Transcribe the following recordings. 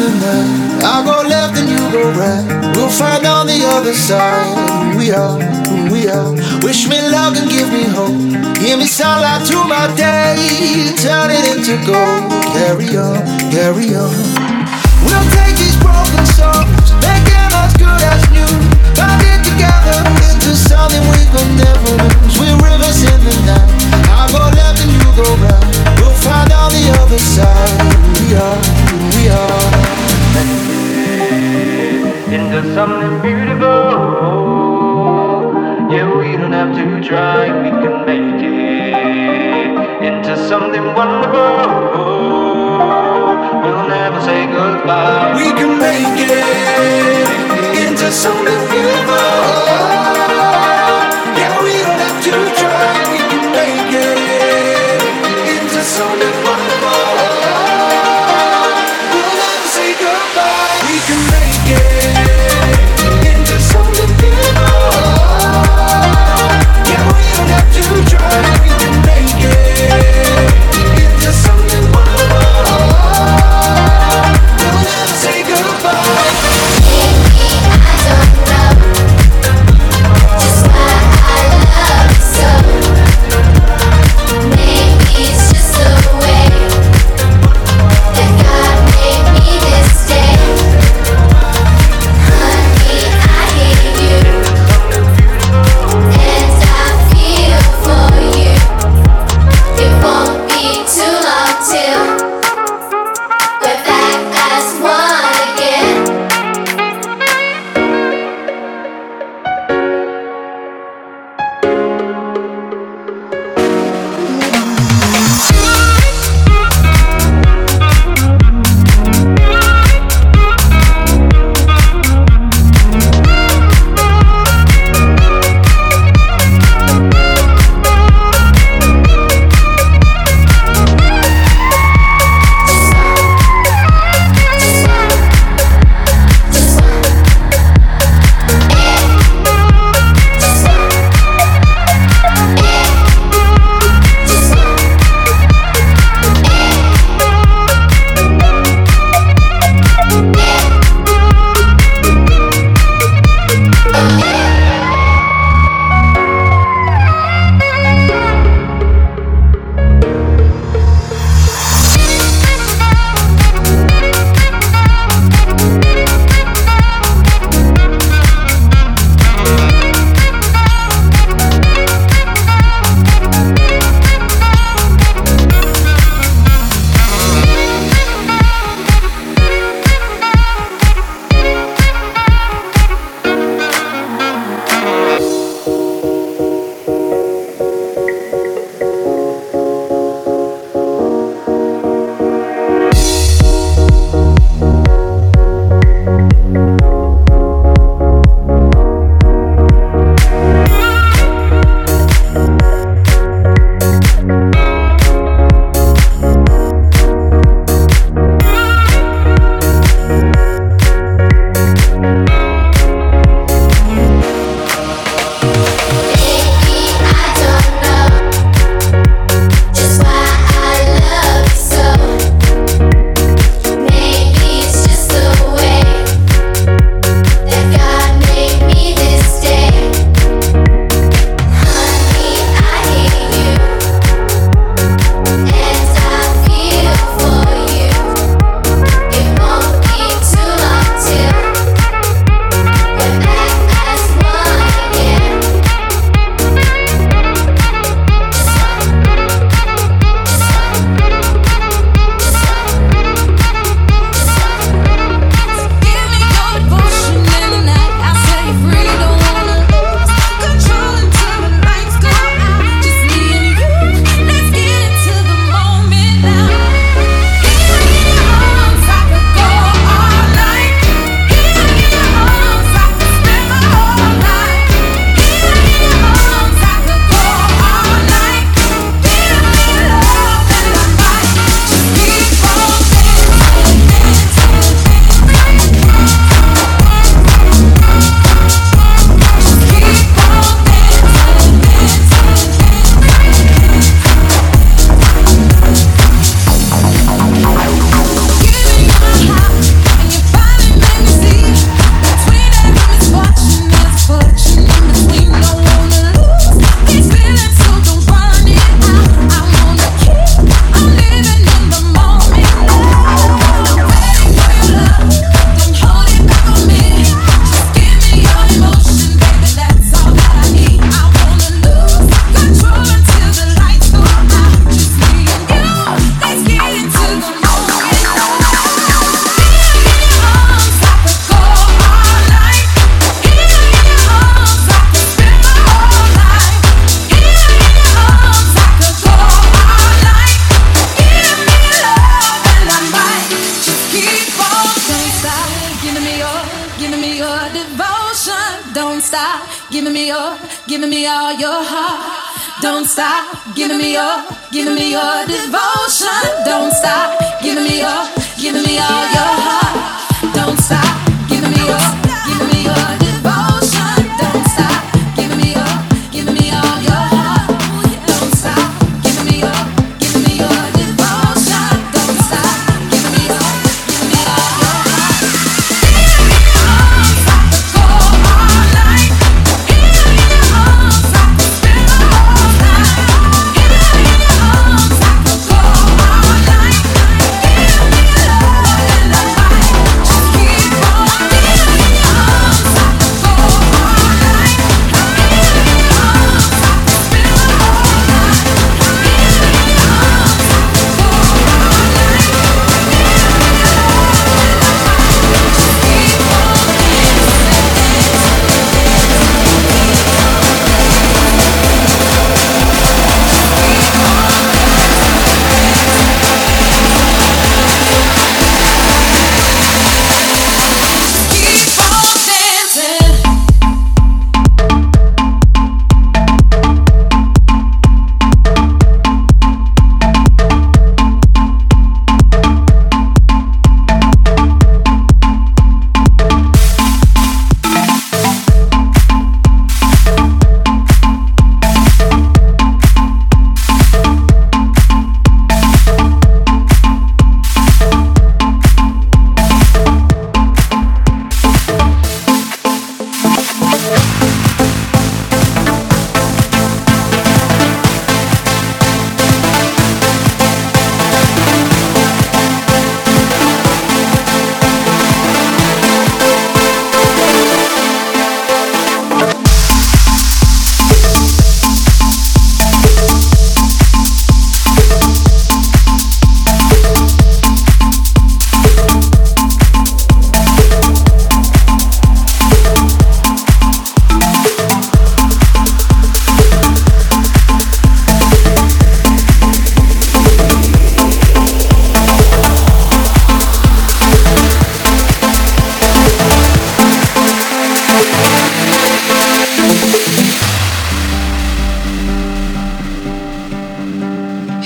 the night. I go left and you go right. We'll find on the other side who we are, who we are. Wish me luck and give me hope. Give me sunlight to my day. Turn it into gold. Carry on, carry on. We'll take these broken songs, them as good as new. Bind it together into something we could never lose. We're rivers in the night. I go left go right. We'll find on the other side. who We are, who we are. Into something beautiful. Yeah, we don't have to try, we can make it into something wonderful. We'll never say goodbye. We can make it into something beautiful.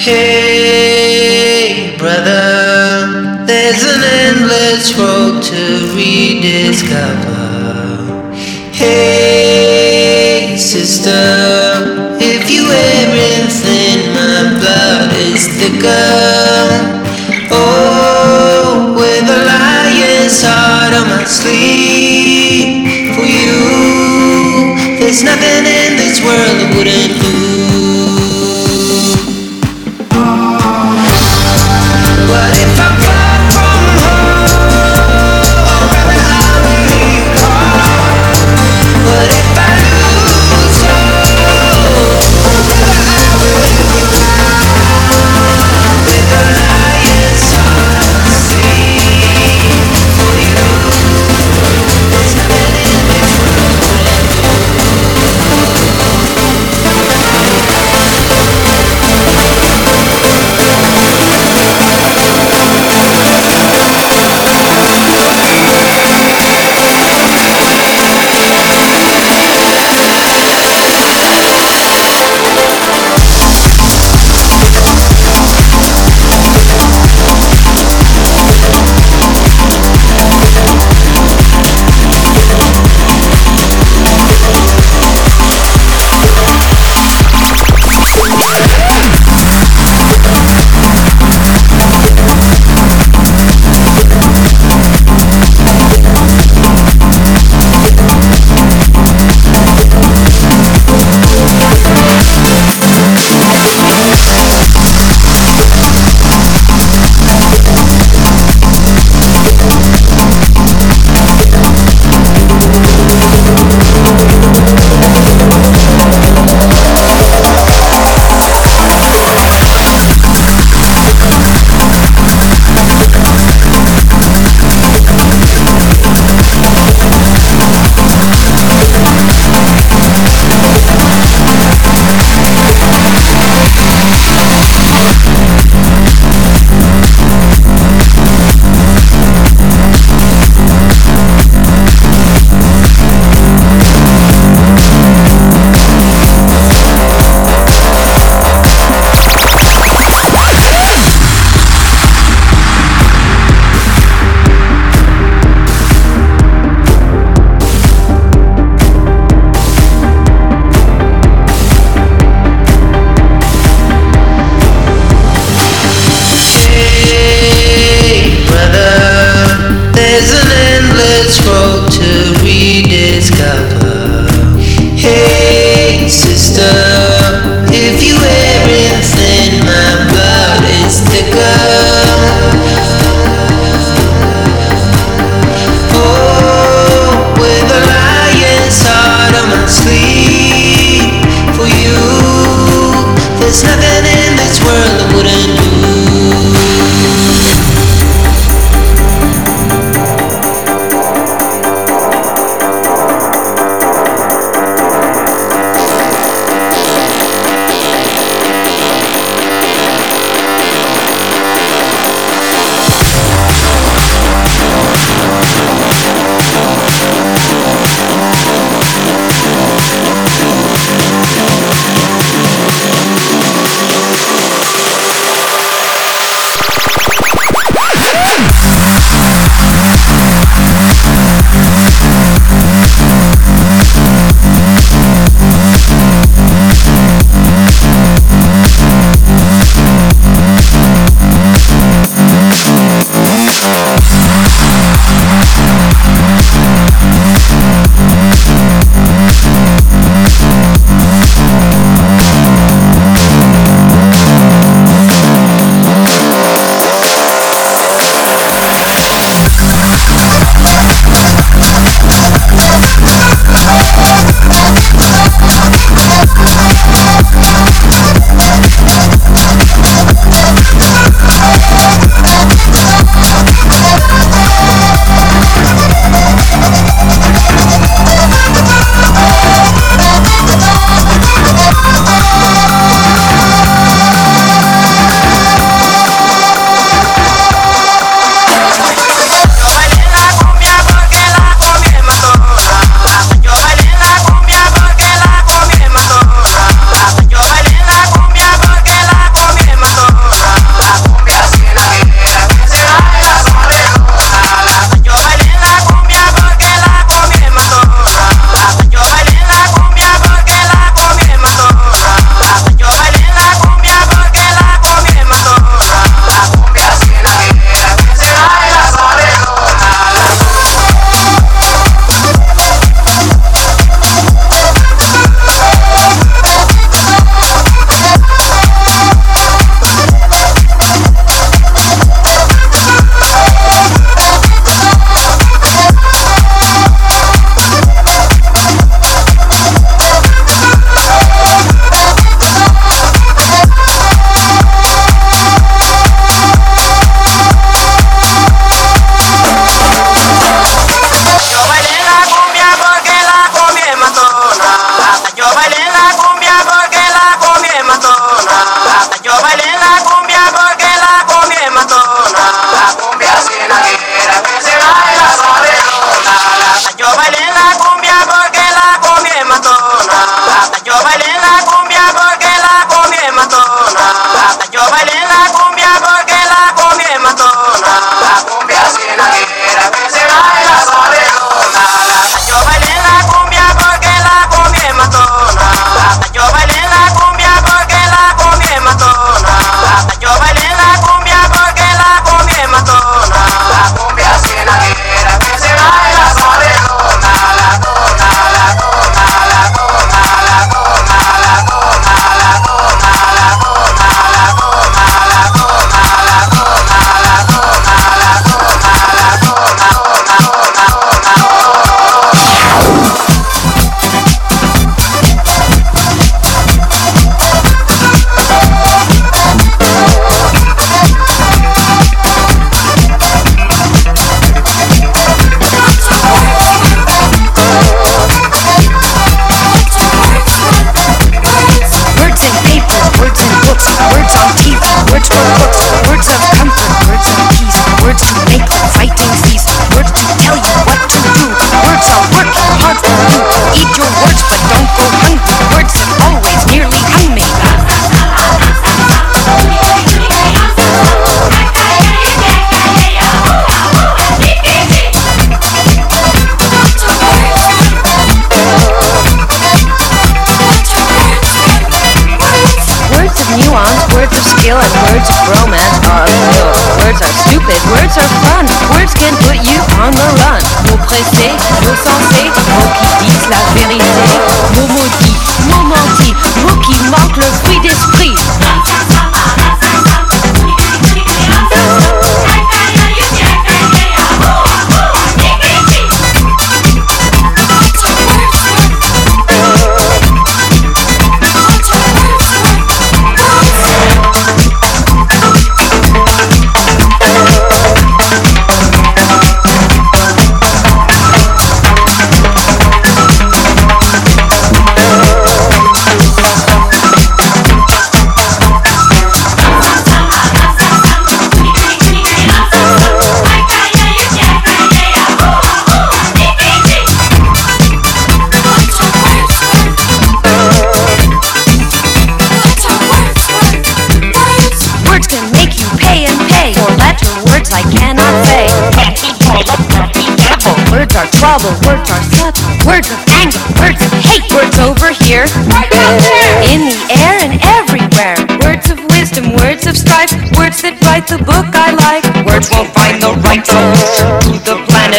Hey, brother, there's an endless road to rediscover. Hey, sister.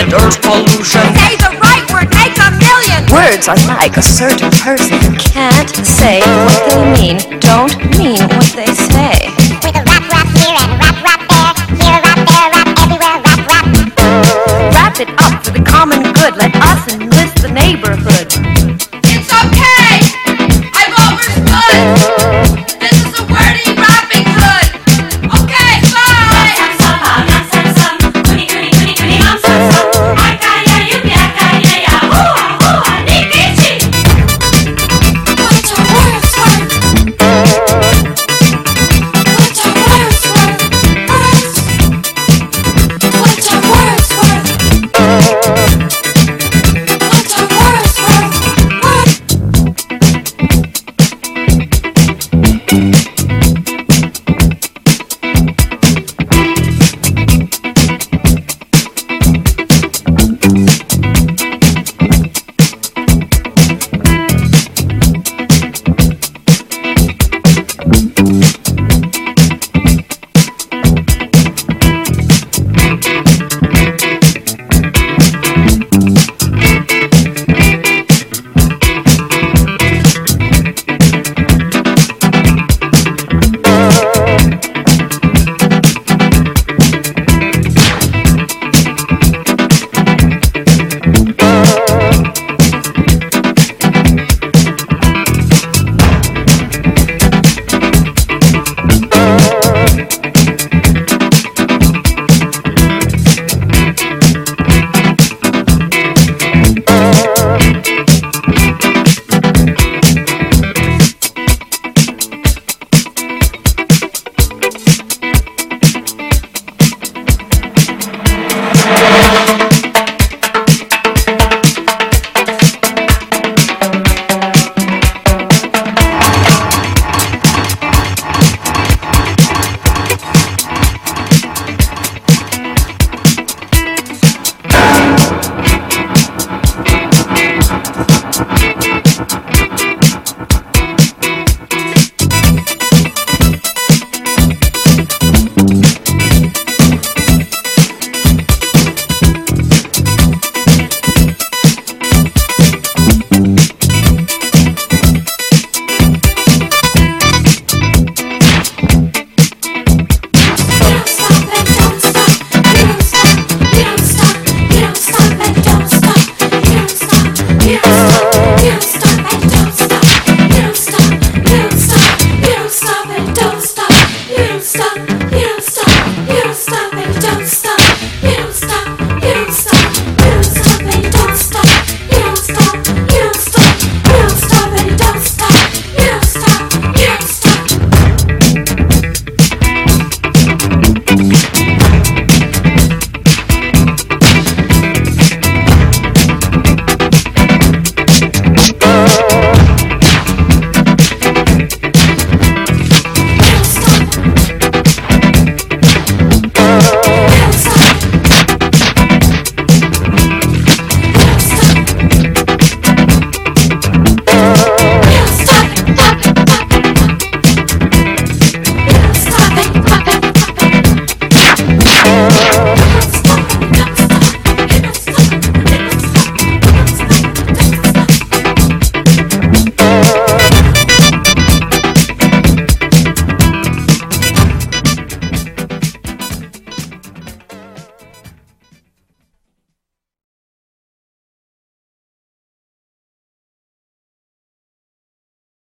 and earth pollution. Say the right word, make a million. Words are like a certain person can't say what they mean, don't mean what they say.